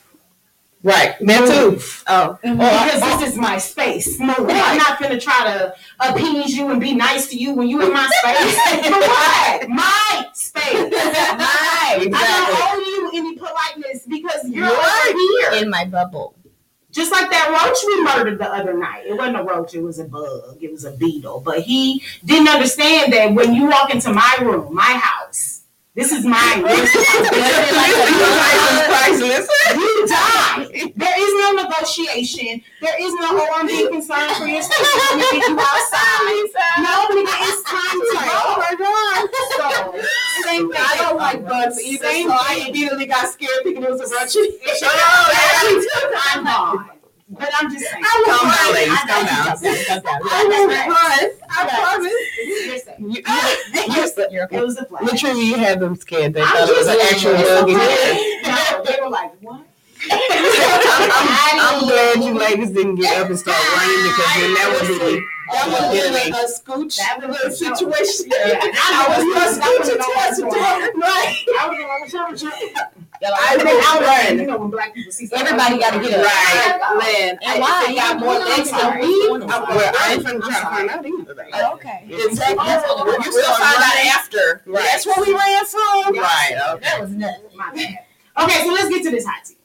Right. That too. oh because oh, this is my space. Move. I'm not gonna try to appease you and be nice to you when you in my space. For what? My space. Right. I don't owe you any politeness because you're Right. over here. In my bubble. Just like that roach we murdered the other night. It wasn't a roach, it was a bug. It was a beetle. But he didn't understand that when you walk into my room, my house, this is mine. This is priceless. Uh, you die. There is no negotiation. There is no, oh, I'm being concerned for your safety. Let me get you outside. No, nigga, it's time to go. Oh my god. So, same thing. I don't like bugs either, so I immediately got scared thinking it was a roach. I'm gone. But I'm just saying. Calm down, ladies. I Calm know down. you just- I won't. I promise. You're safe. You, you, You're okay. It was a flash. Literally, you had them scared. They thought it was an actual it's bug. in here. No, they were like, what? I'm, I'm, I'm glad you ladies didn't get up and start running because then that would be That would would be have been a scooch That was little a situation. Yeah. I was going to a scooch to no-brainer. twice a Right. I was on the temperature. I I've been out You know when black people see something- Everybody gotta get up. Right. Man, And I- why? if it got more know legs than sorry. me. I'm I'm Well, I ain't sorry. finna try to find out either. though. Oh, okay. Exactly. Oh, You still find out after. Right. That's where we ran from. Right. Okay. That was nuts. My bad. Okay, so let's get to this hot tea.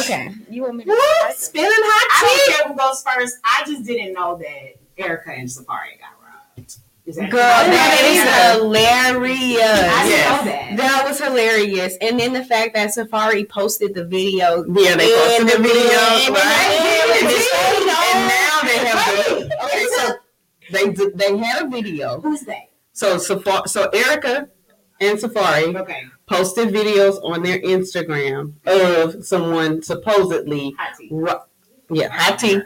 Okay. You want me to What? Spilling I don't care who goes first. I just didn't know that Erica and Safaree got robbed. Is that Girl, I that didn't hilarious. Yes. know that. That was hilarious. And then the fact that Safaree posted the video. Yeah, they posted the the video, video, right? and And, the and now they have the okay. So they they had a video. Who's that? So Safaree, so Erica and Safaree Okay, posted videos on their Instagram of someone supposedly, hot tea. ro- yeah, high tea,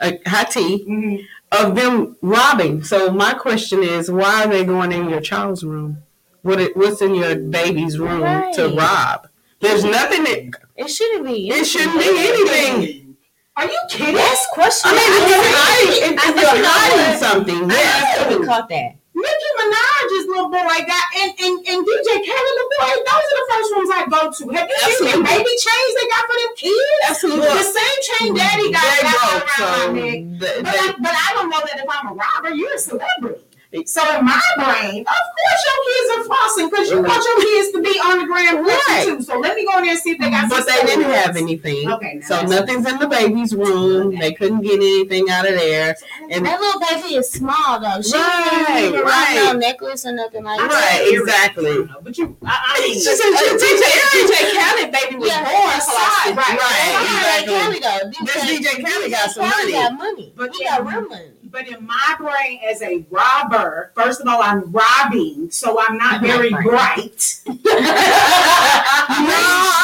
uh, high tea Mhm. Of them robbing. So my question is, why are they going in your child's room? What it, what's in your baby's room to rob? There's nothing. That, It shouldn't be. it shouldn't be anything. Are you kidding? That's I mean, if you're hiding, if I- you're you know hiding what? something, I yeah. never caught that. Nicki Minaj's little boy got and, and, and DJ Khaled little boy. Those are the first ones I go to. Have you seen the baby chains they got for them kids? Absolutely. The same chain daddy got got broke, so around my neck. they- But, they- I, but I don't know that if I'm a robber, you're a celebrity. So in my brain, of course your kids are flossing because you want your kids to be on the gram Right. too. So let me go in there and see if they got. Some. But some they didn't steroids. have anything. Okay, now So nothing's in the baby's room. They couldn't get anything out of there. And That little baby is small though. She Right, didn't even right. no necklace or nothing like that. Right, exactly. But you, I, I mean, She said she- DJ Khaled baby was Yeah, born, so I right, right. Right, Kelly exactly. though. This DJ Khaled got some Kelly money. got money. But he got real money. But in my brain, as a robber, first of all, I'm robbing, so I'm not very Right. bright.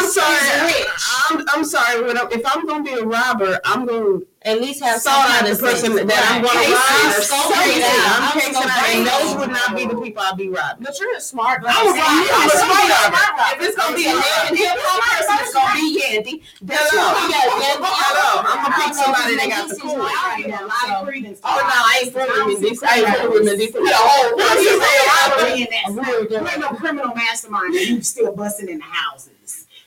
I'm sorry. I'm, I'm sorry. If I'm going to be a robber, I'm going to At least have some out kind the of person sense. that I'm going to rob. I'm scoping it. I'm I'm casing out, and those would not be the people I'll be robbing. But you're a smart. I was like, I'm a smart robber. If it's gonna be a love and hip hop person, it's gonna be Yandy. That's Hello. we got, Hello. I'm gonna pick somebody that got the cool. right I get a lot of credence. Oh no, I ain't fooling with oh, this. I ain't fooling with this. Yeah, oh, what I'm you just saying, saying? robbery in that I'm sense. real You ain't no criminal mastermind and you still busting in the houses.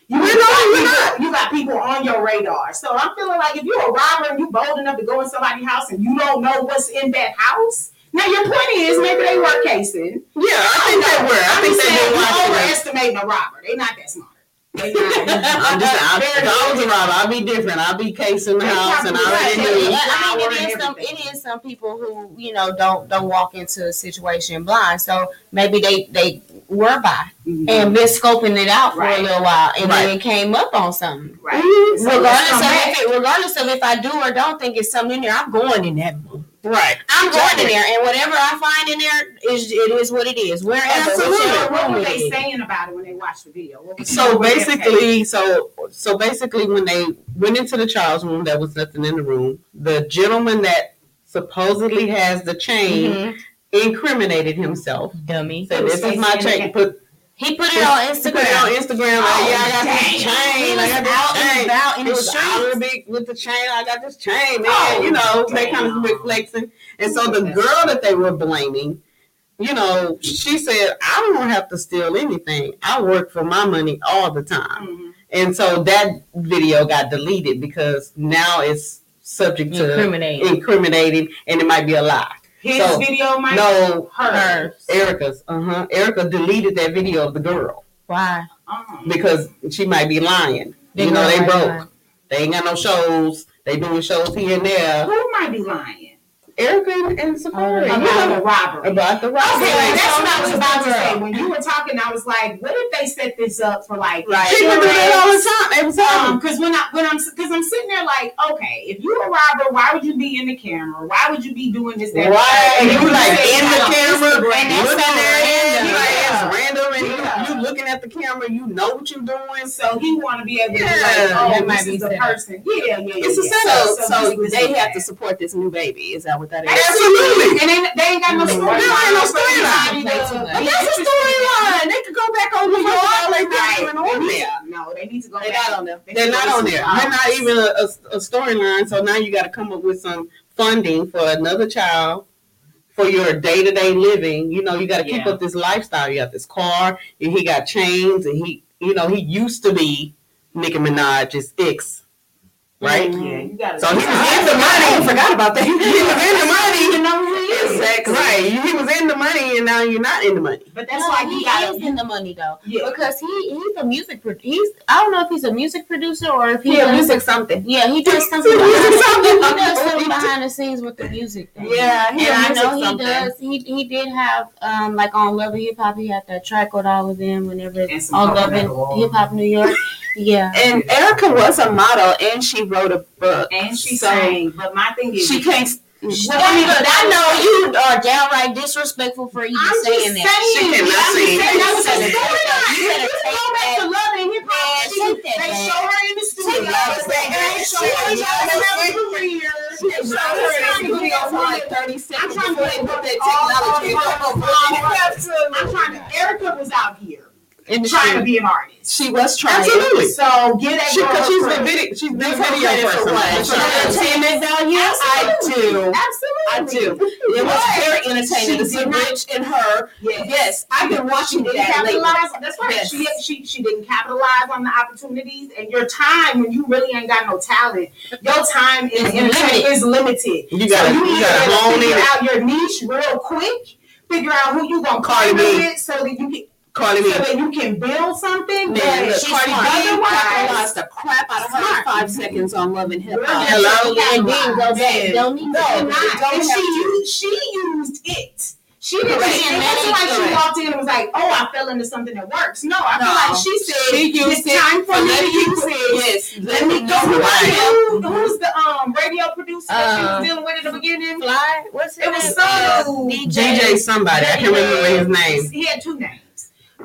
You, We're you got people- you got people on your radar. So I'm feeling like if you're a robber and you bold enough to go in somebody's house and you don't know what's in that house, now your point is maybe they were casing. Yeah, I think they were. I think they were. overestimating a robber. They're not that smart. They not. I'm just saying, if I was a robber, I'll be different. I'll be casing the house, and I already Right. knew. Yeah, I mean, Flour it and is some. It is some people who you know don't don't walk into a situation blind. So maybe they they were by Mhm. and been scoping it out for Right. a little while, and Right. then it came up on something. Right. Mhm. So regardless of if it, regardless of if I do or don't think it's something in there, I'm going in that. room. Right. I'm going in there, and whatever I find in there is it is what it is. Wherever Absolutely. whichever What were they saying about it when they watched the video? So what were their basically, so so basically, when they went into the child's room, there was nothing in the room. The gentleman that supposedly has the chain Mhm. incriminated himself. Dummy. Said, "This is my chain." Put He put it on He put it on Instagram. Instagram. Like, yeah, I got this chain. He I was got this out and chain. about in He the was streets. in big with the chain. I got this chain, man. Oh, you know, they kind of damn. big flexing. And so the girl that they were blaming, you know, she said, "I don't have to steal anything. I work for my money all the time." Mhm. And so that video got deleted because now it's subject to Incriminating. incriminating, and it might be a lie. His So, video might No, her. Erica's. Uh huh. Erica deleted that video of the girl Why? Uh-huh. because she might be lying. They you know, know they broke. now. They ain't got no shows. They doing shows here and there. Who might be lying? Erica and, and Safaree. Oh, you About know, the robbery. about the robbery. Okay, robbery. that's what I was about to say. When you were talking, I was like, what if they set this up for like Right. People do that all the time. Every time. Um, because when I when I'm because I'm sitting there like, okay, if you're a robber, why would you be in the camera? Why would you be doing this? that, Right, and then you like say in the camera, Instagram, and that's looking at it, random. you like Yeah. it's random, and Yeah. you, you looking at the camera, you know what you're doing. So he want to be able to be Yeah, like, oh, that this might is be the person. Yeah, yeah, yeah. It's a yeah. setup. So, so this is they that. have to support this new baby. Is that what that is? Absolutely. And they, they ain't got no storyline. There ain't no storyline. to- But That's a storyline. They could go back on New York. all they Right. doing on there. No, they need to go They're back. not on there. They They're not on there. some They're not even a, a, a storyline. So now you got to come up with some funding for another child for your day to day living. You know, you got to keep Yeah. up this lifestyle. You got this car, and he got chains, and he, you know, he used to be Nicki Minaj's ex, right? Yeah, you gotta. So he was in the money. I forgot about that. He was in the money. You know who he. Exactly. Right. He was in the money, and now you're not in the money. But that's No, why he he got is in the money though, Yeah. because he he's a music. Pro- he's I don't know if he's a music producer or if he Yeah, does- music something. Yeah, he does something. He behind, does something. he does something behind the scenes with the music. thing. Yeah, and he a I music know he something. does. He he did have um like on Love and Hip Hop. He had that track with all of them whenever And some on Love and. Hip Hop New York. Yeah, And Erica was a model, and she wrote a book. and she So, sang. But my thing is, She can't. Well, I mean, look, I know you are downright disrespectful for even I'm saying just that. saying. She cannot I'm just saying that was a You better storyline. take You that. go back to Love and Hip Man, Hop. She- take that They back. show her in the studio. They back. show her in She- her career. They show her in the video for like career. 30 I'm trying to before they put put that technology I'm trying to. Erica was out here in the trying to be an artist. She was trying. Absolutely. So get that She, cause she's the video, she's the video person. For entertainment value? I do. Absolutely. I do. It was very entertaining to she see Rich and her. Yes. Yes, I've been watching She that lately. capitalize. That's right. Yes. She, she she didn't capitalize on the opportunities, and your time when you really ain't got no talent, your time is Is limited. Is limited. You gotta, so you, you gotta gotta figure in. out your niche real quick. Figure out who you gonna B. with, so that you can Cardi so B. that you can build something. Man, but look, she's Cardi B smart. capitalized the crap out of her in Smart. five seconds on Love and Hip Hop. Hello? and then go back. Don't need no, to. not. And she used she used it. She didn't. Correct. It wasn't like she walked in and was like, "Oh, I fell into something that works." No, I feel like she said, She used "It's it time for for me to letting use it." Yes, Let me go. Who I. Who, who's the um radio producer that she Uh, was dealing with in the beginning? Fly. What's his It was name? so- DJ somebody. I can't remember his name. He had two names.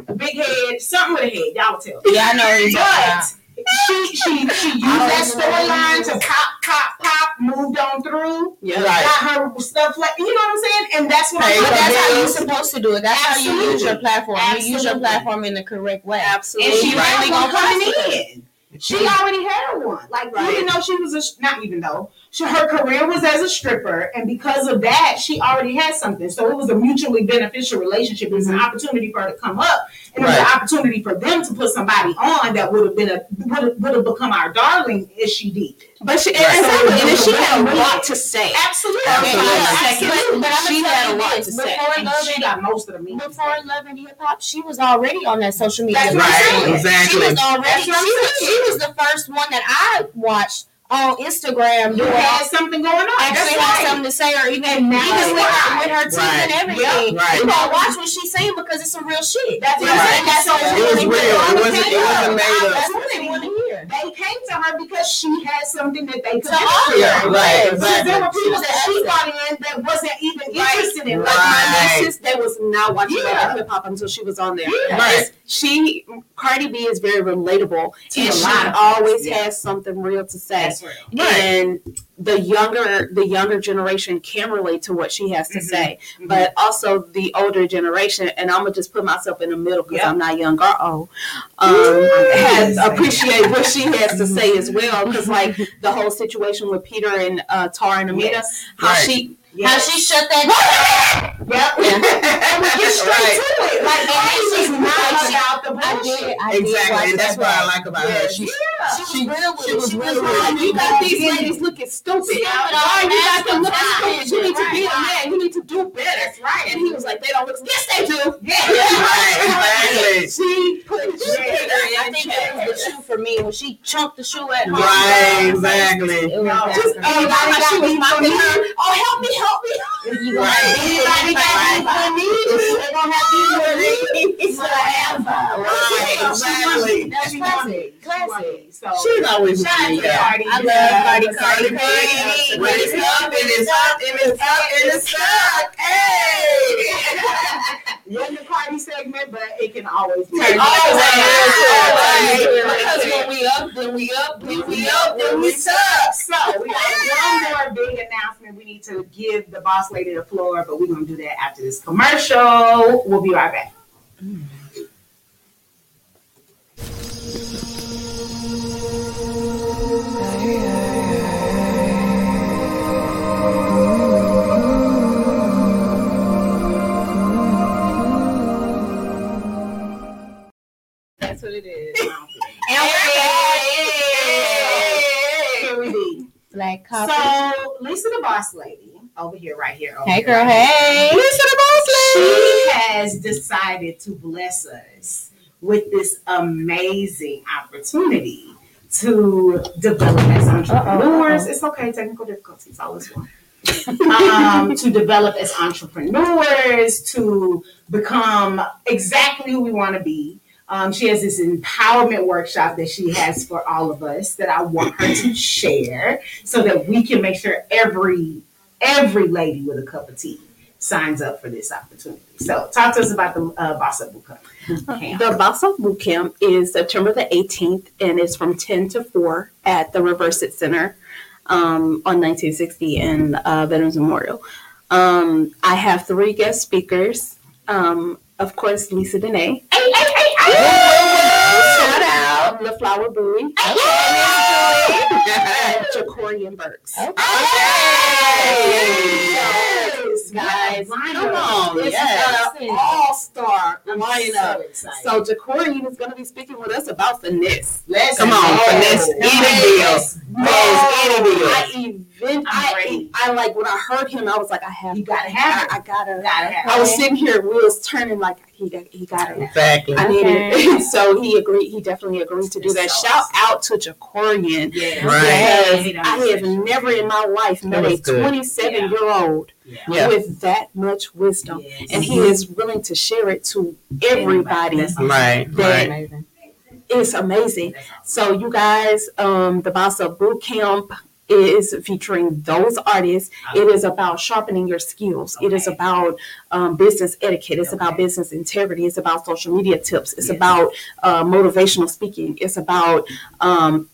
A big head, something with a head. Y'all will tell. Yeah, I know what about. But she she she used that storyline to pop pop pop, moved on through, Yeah. Right. got her stuff like you know what I'm saying, and that's what Hey, I'm saying. that's how you're That's how you supposed to do it. That's how you use your Absolutely. platform. You use your platform in the correct way. Absolutely. And she Right. finally gonna come Right. in. She already had one. Like Right. even though she was a not even though she, her career was as a stripper, and because of that, she already had something. So it was a mutually beneficial relationship. It was an opportunity for her to come up, and it was an opportunity for them to put somebody on that would have been a would have, would have become our darling if she did. But she, Right. exactly, and then she had a lot to say. Absolutely, Absolutely. Absolutely. But I'm She had a lot this: to say. before And Love she and got most of the media. before Love and Hip Hop, she was already on that social media. That's Right, exactly. She was already. She was, she was the first one that I watched on Instagram You doing had something going on. actually That's had something to say, or even And that's even with, why. with her teeth Right. and everything. Yep, right. You gonna watch what she's saying because it's some real shit. That's what Right. I'm saying. That's So It was real. It wasn't- it wasn't made up. That's That's they want to hear. They came to her because she had something that they could To do. offer. Yeah, right, Because there were exactly. people that she brought in that wasn't even interested in Like like my Right. nieces, they was not watching Yeah. hip hop until she was on there. Yeah. Right. She Cardi B is very relatable, To and she lot always yeah. has something real to say. That's real. Right. And the younger the younger generation can relate to what she has to Mhm. say, but also the older generation. And I'm gonna just put myself in the middle because Yep. I'm not young or old. Um, has appreciate what she has to say as well. Because like the whole situation with Peter and uh, Tara and Amina, Yes. how Right. she Yes. How she shut that Yep. and we get straight Right. to it. Like, And she's she's not- about the I did. I did Exactly. And that's that what I like about her. Yes. She, Yeah. She was She- real with she it. was She was real like, with it. you got these ladies looking stupid. Stupid Why you got them looking stupid? You need to be a man. You need to do better. That's right. And he was like, they don't look. Yes, they do. Yeah. Right, exactly. She put the shit I think check. it was the shoe for me when she chunked the shoe at home. Right, exactly. It was No, that just for me. anybody Like got she was beef mocking with her. me? Oh, help me, help me. You Right. Anybody got beef with me? They gonna have beef with me forever. Right, exactly. That's classic. Classic. So She's always shout with me. Cardi. I love Yeah, Cardi. Cardi. Cardi B. When it's up and it's up and it's up and it's up. Hey! You're in the party segment, but it can always be. Always, Always. always. Because when we up, then we up, then we up, then we suck. So we got one more big announcement. We need to give the boss lady the floor, but we're gonna do that after this commercial. We'll be right back. That's what it is. Here. Black. So Lysa the boss lady over here, right here. hey here, girl, right here. hey. Lysa the boss lady. She has decided to bless us with this amazing opportunity to develop as entrepreneurs. It's okay, technical difficulties, always one. um, to develop as entrepreneurs, to become exactly who we want to be. Um, she has this empowerment workshop that she has for all of us that I want her to share so that we can make sure every every lady with a cup of tea signs up for this opportunity. So talk to us about the uh, Boss Up Boot Camp. The Boss Up Boot Camp is September the 18th and it's from 10 to 4 at the Reverse It Center um, on 1960 in uh, Veterans Memorial. Um, I have three guest speakers. Um, of course, Lisa Dene. Hey, hey, hey, hey. Shout out the Flower Brewery. and Jacorian Burks. Yes, Guys, Come come on. It's yes. an all-star lineup. so. So Jacorian is going to be speaking with us about finesse. Let's Come on, go. finesse any Yes. deal. Any deal. I event. I'm I, like when I heard him. I was like, I have. You gotta have it. I, I gotta. Gotta have I was it. sitting here, wheels turning like he got. He got it. Exactly. I needed Okay. it. so he agreed. He definitely agreed to do that. So Shout out to Jacorian. Yeah. Right. Because I have never in my life met a was good. 27 year old Yeah. with that much wisdom, Yes. and he is willing to share it to everybody. That's Right, right. Amazing. It's amazing. So you guys, um, the Boss Up Boot Camp is featuring those artists. It is about sharpening your skills. It is Okay. about um, business etiquette. It's about Okay. business integrity. It's about social media tips. It's Yes. about uh, motivational speaking. It's about um,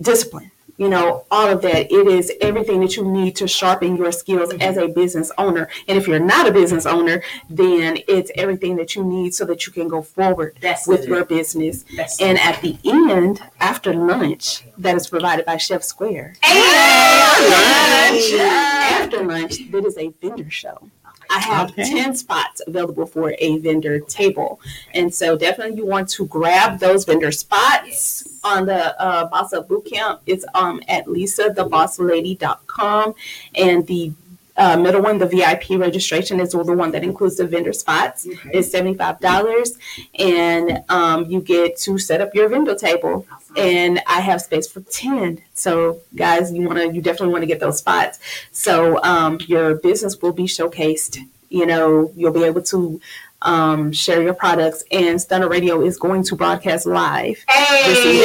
discipline. You know, all of that. It is everything that you need to sharpen your skills as a business owner. And if you're not a business owner, then it's everything that you need so that you can go forward That's with good. your business. That's And at the end, after lunch, that is provided by Chef Square. Hey! After lunch, that is a vendor show. I have Okay. 10 spots available for a vendor table. And so definitely you want to grab those vendor spots on the uh, Boss Up Bootcamp. It's um, at lysathabosslady.com. And the uh, middle one, the VIP registration, is the one that includes the vendor spots. Okay. It's $75. And um, you get to set up your vendor table and I have space for 10. So guys, you want to you definitely want to get those spots. So um, your business will be showcased. You know, you'll be able to um, share your products and Stunner Radio is going to broadcast live. Hey!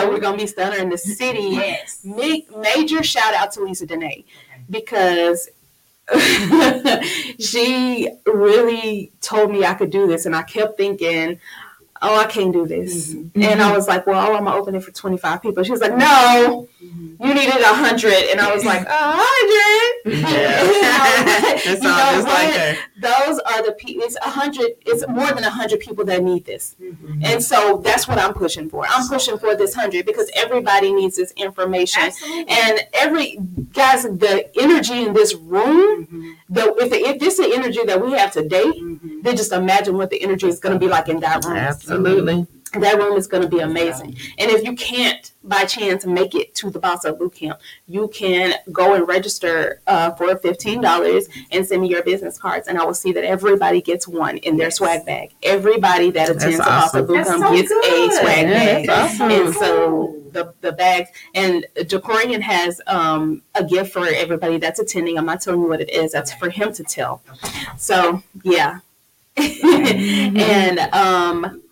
So we're going to be Stunner in the city. Yes. Ma- major shout out to Lisa Dene because she really told me I could do this, and I kept thinking, "Oh, I can't do this." And I was like, "Well, I'm gonna open it for 25 people." She was like, "No, Mm-hmm. you needed a hundred," and I was like, "A hundred." That You sounds know just like what? her. Those are the people. It's a hundred. It's more than a hundred people that need this. Mm-hmm. And so that's what I'm pushing for. I'm pushing for this hundred because everybody needs this information. Absolutely. And every guys, the energy in this room, mm-hmm. the if, the, if this is the energy that we have today, then just imagine what the energy is going to be like in that room. Absolutely. That room is going to be amazing. And if you can't by chance make it to the Boss Up Bootcamp, you can go and register uh, for fifteen dollars and send me your business cards, and I will see that everybody gets one in their Yes. swag bag. Everybody that attends the Boss Up awesome. That's Bootcamp so gets a swag Yeah, bag. that's awesome. And so the the bags and Jacorian has um, a gift for everybody that's attending. I'm not telling you what it is. That's for him to tell. So yeah. and um,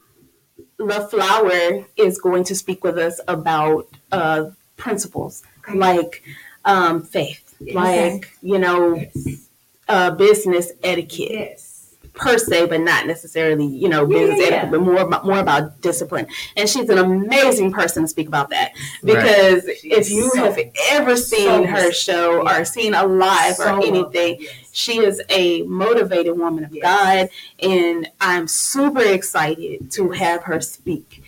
the flower is going to speak with us about uh, principles Okay. like um, faith, Yes. like you know, Yes. uh, business etiquette Yes. per se, but not necessarily, you know, Yeah, business yeah, etiquette, but more about, more about discipline. And she's an amazing person to speak about that because She if you so- have ever seen so her show Yeah. or seen a live So or anything, yes. She is a motivated woman of Yes. God, and I'm super excited to have her speak.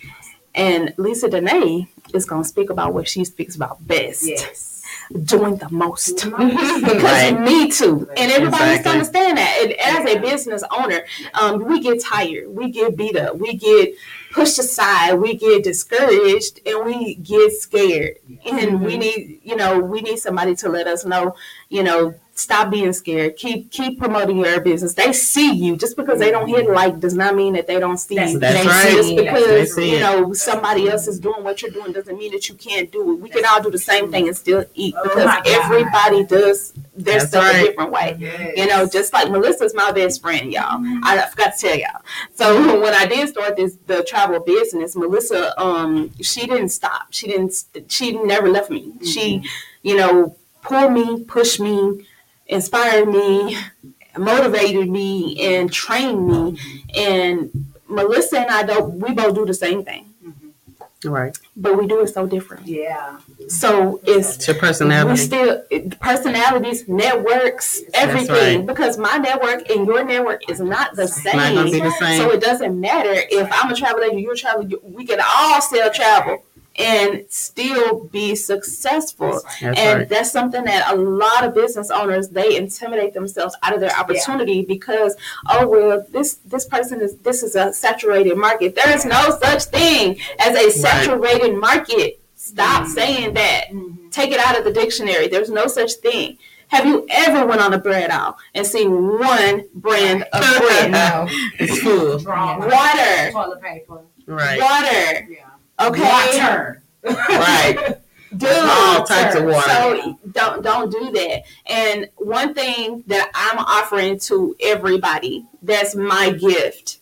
And Lisa Dene is going to speak about what she speaks about best Yes. doing the most. Because Right. me too. And everybody needs to understand that. And as a business owner, um, we get tired, we get beat up, we get pushed aside, we get discouraged, and we get scared. And we need, you know, we need somebody to let us know, you know, stop being scared. Keep keep promoting your business. They see you. Just because they don't hit mm-hmm. like does not mean that they don't see That's- you. That's They- right. Just because see you know somebody else is doing what you're doing doesn't mean that you can't do it. We can all do the same thing and still eat Oh because everybody does their That's stuff a different way. Yes. You know, just like Melissa's my best friend, y'all. Mm-hmm. I forgot to tell y'all. So when I did start this the travel business, Melissa, um, she didn't stop. She didn't. She never left me. She, mm-hmm. you know, pulled me, pushed me, inspired me, motivated me, and trained me. And Melissa and I don't. We both do the same thing, mm-hmm. Right. but we do it so different. Yeah. So it's It's your we personality. still personalities, networks, everything. right. Because my network and your network is not the It's not be same. the same. So it doesn't matter if I'm a travel agent, you're a travel. you- We can all sell travel and still be successful. That's and right. that's something that a lot of business owners they intimidate themselves out of their opportunity because oh well this this person is this is a saturated market. There is no such thing as a saturated market. Stop saying that Mhm. take it out of the dictionary. There's no such thing. Have you ever went on a bread aisle and seen one brand of bread? No. It's full. Draw. Water. Toilet paper. Right. Water. Yeah. Okay. Water. Right. Dude, All types of water. So don't don't do that. And one thing that I'm offering to everybody, that's my gift.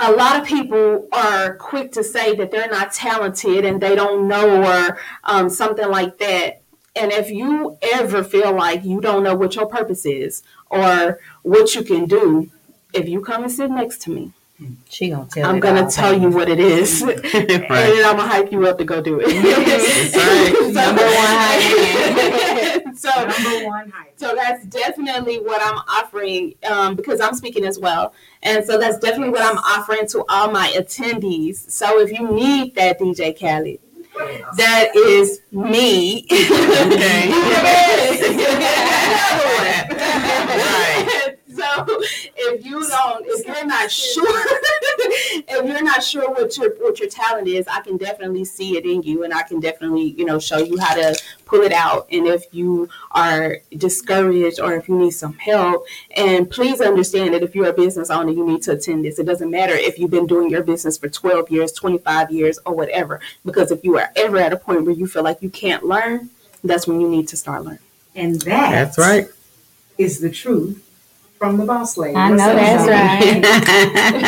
a lot of people are quick to say that they're not talented and they don't know or um, something like that. And if you ever feel like you don't know what your purpose is or what you can do, if you come and sit next to me, She gonna tell. I'm gonna all, tell you what it is, and then I'm gonna hype you up to go do it. right. Number one hype so, Number one hype. so that's definitely what I'm offering um, because I'm speaking as well. And so that's definitely what I'm offering to all my attendees. So if you need that DJ Khaled, that is me. Okay. Right. So if you don't, if you're not sure, if you're not sure what your what your talent is, I can definitely see it in you, and I can definitely you know show you how to pull it out. And if you are discouraged or if you need some help, and please understand that if you're a business owner, you need to attend this. It doesn't matter if you've been doing your business for 12 years, 25 years, or whatever. Because if you are ever at a point where you feel like you can't learn, that's when you need to start learning. And that That's right. is the truth from the boss lady. I know that's right.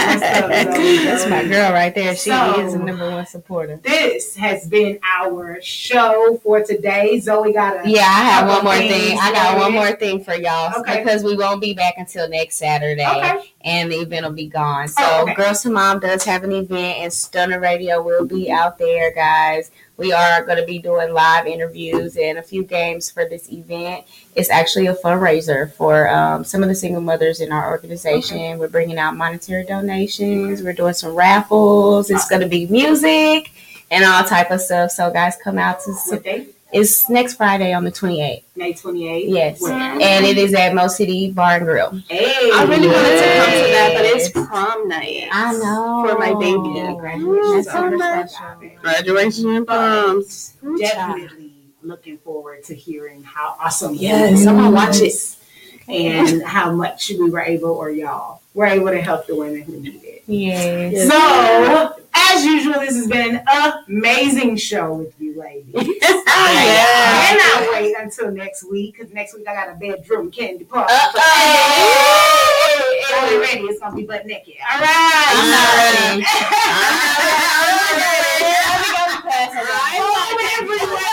That's my girl right there. She So- is the number one supporter. This has been our show for today. Zoe got a Yeah, I have one more thing. I got one more thing for y'all Okay. because we won't be back until next Saturday. Okay. and the event will be gone. Oh, so, Oh, okay. Girls to Mom does have an event, and Stunner Radio will be out there, guys. We are going to be doing live interviews and a few games for this event. It's actually a fundraiser for um, some of the single mothers in our organization. We're bringing out monetary donations. We're doing some raffles. It's going to be music and all type of stuff. So, guys, come out to. What? It's next Friday on the 28th. May 28th. Yes, Where? and it is at Mo City Bar and Grill. Hey. I really wanted to come to that, but it's prom night. I know For my baby. Graduation. That's so special. Graduation and proms. Definitely looking forward to hearing how awesome. it Yes, is I'm gonna watch it. And how much we were able, or y'all were able to help the women who need it. Yes. So, as usual, this has been an amazing show with you ladies. Yeah. And I wait until next week because next week I got a bedroom candy party. Ain't ready. It's gonna be butt naked. All right. I'm not ready.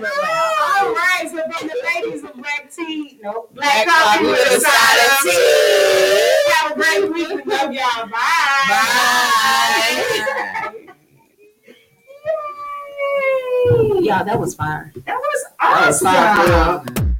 All right, so from the ladies of Black Tea, no, Black, Black Coffee Coffee with with a a side side of of tea. Have a great week. We love y'all. Bye. Yay. Yeah, that was fire. That was That was awesome. fire.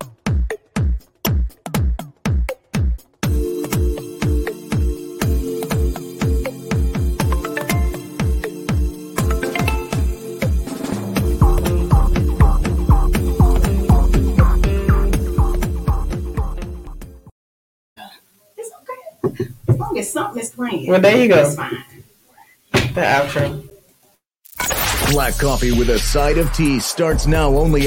Something is playing. Well, there you go. It's fine. The outro. Black coffee with a side of tea starts now only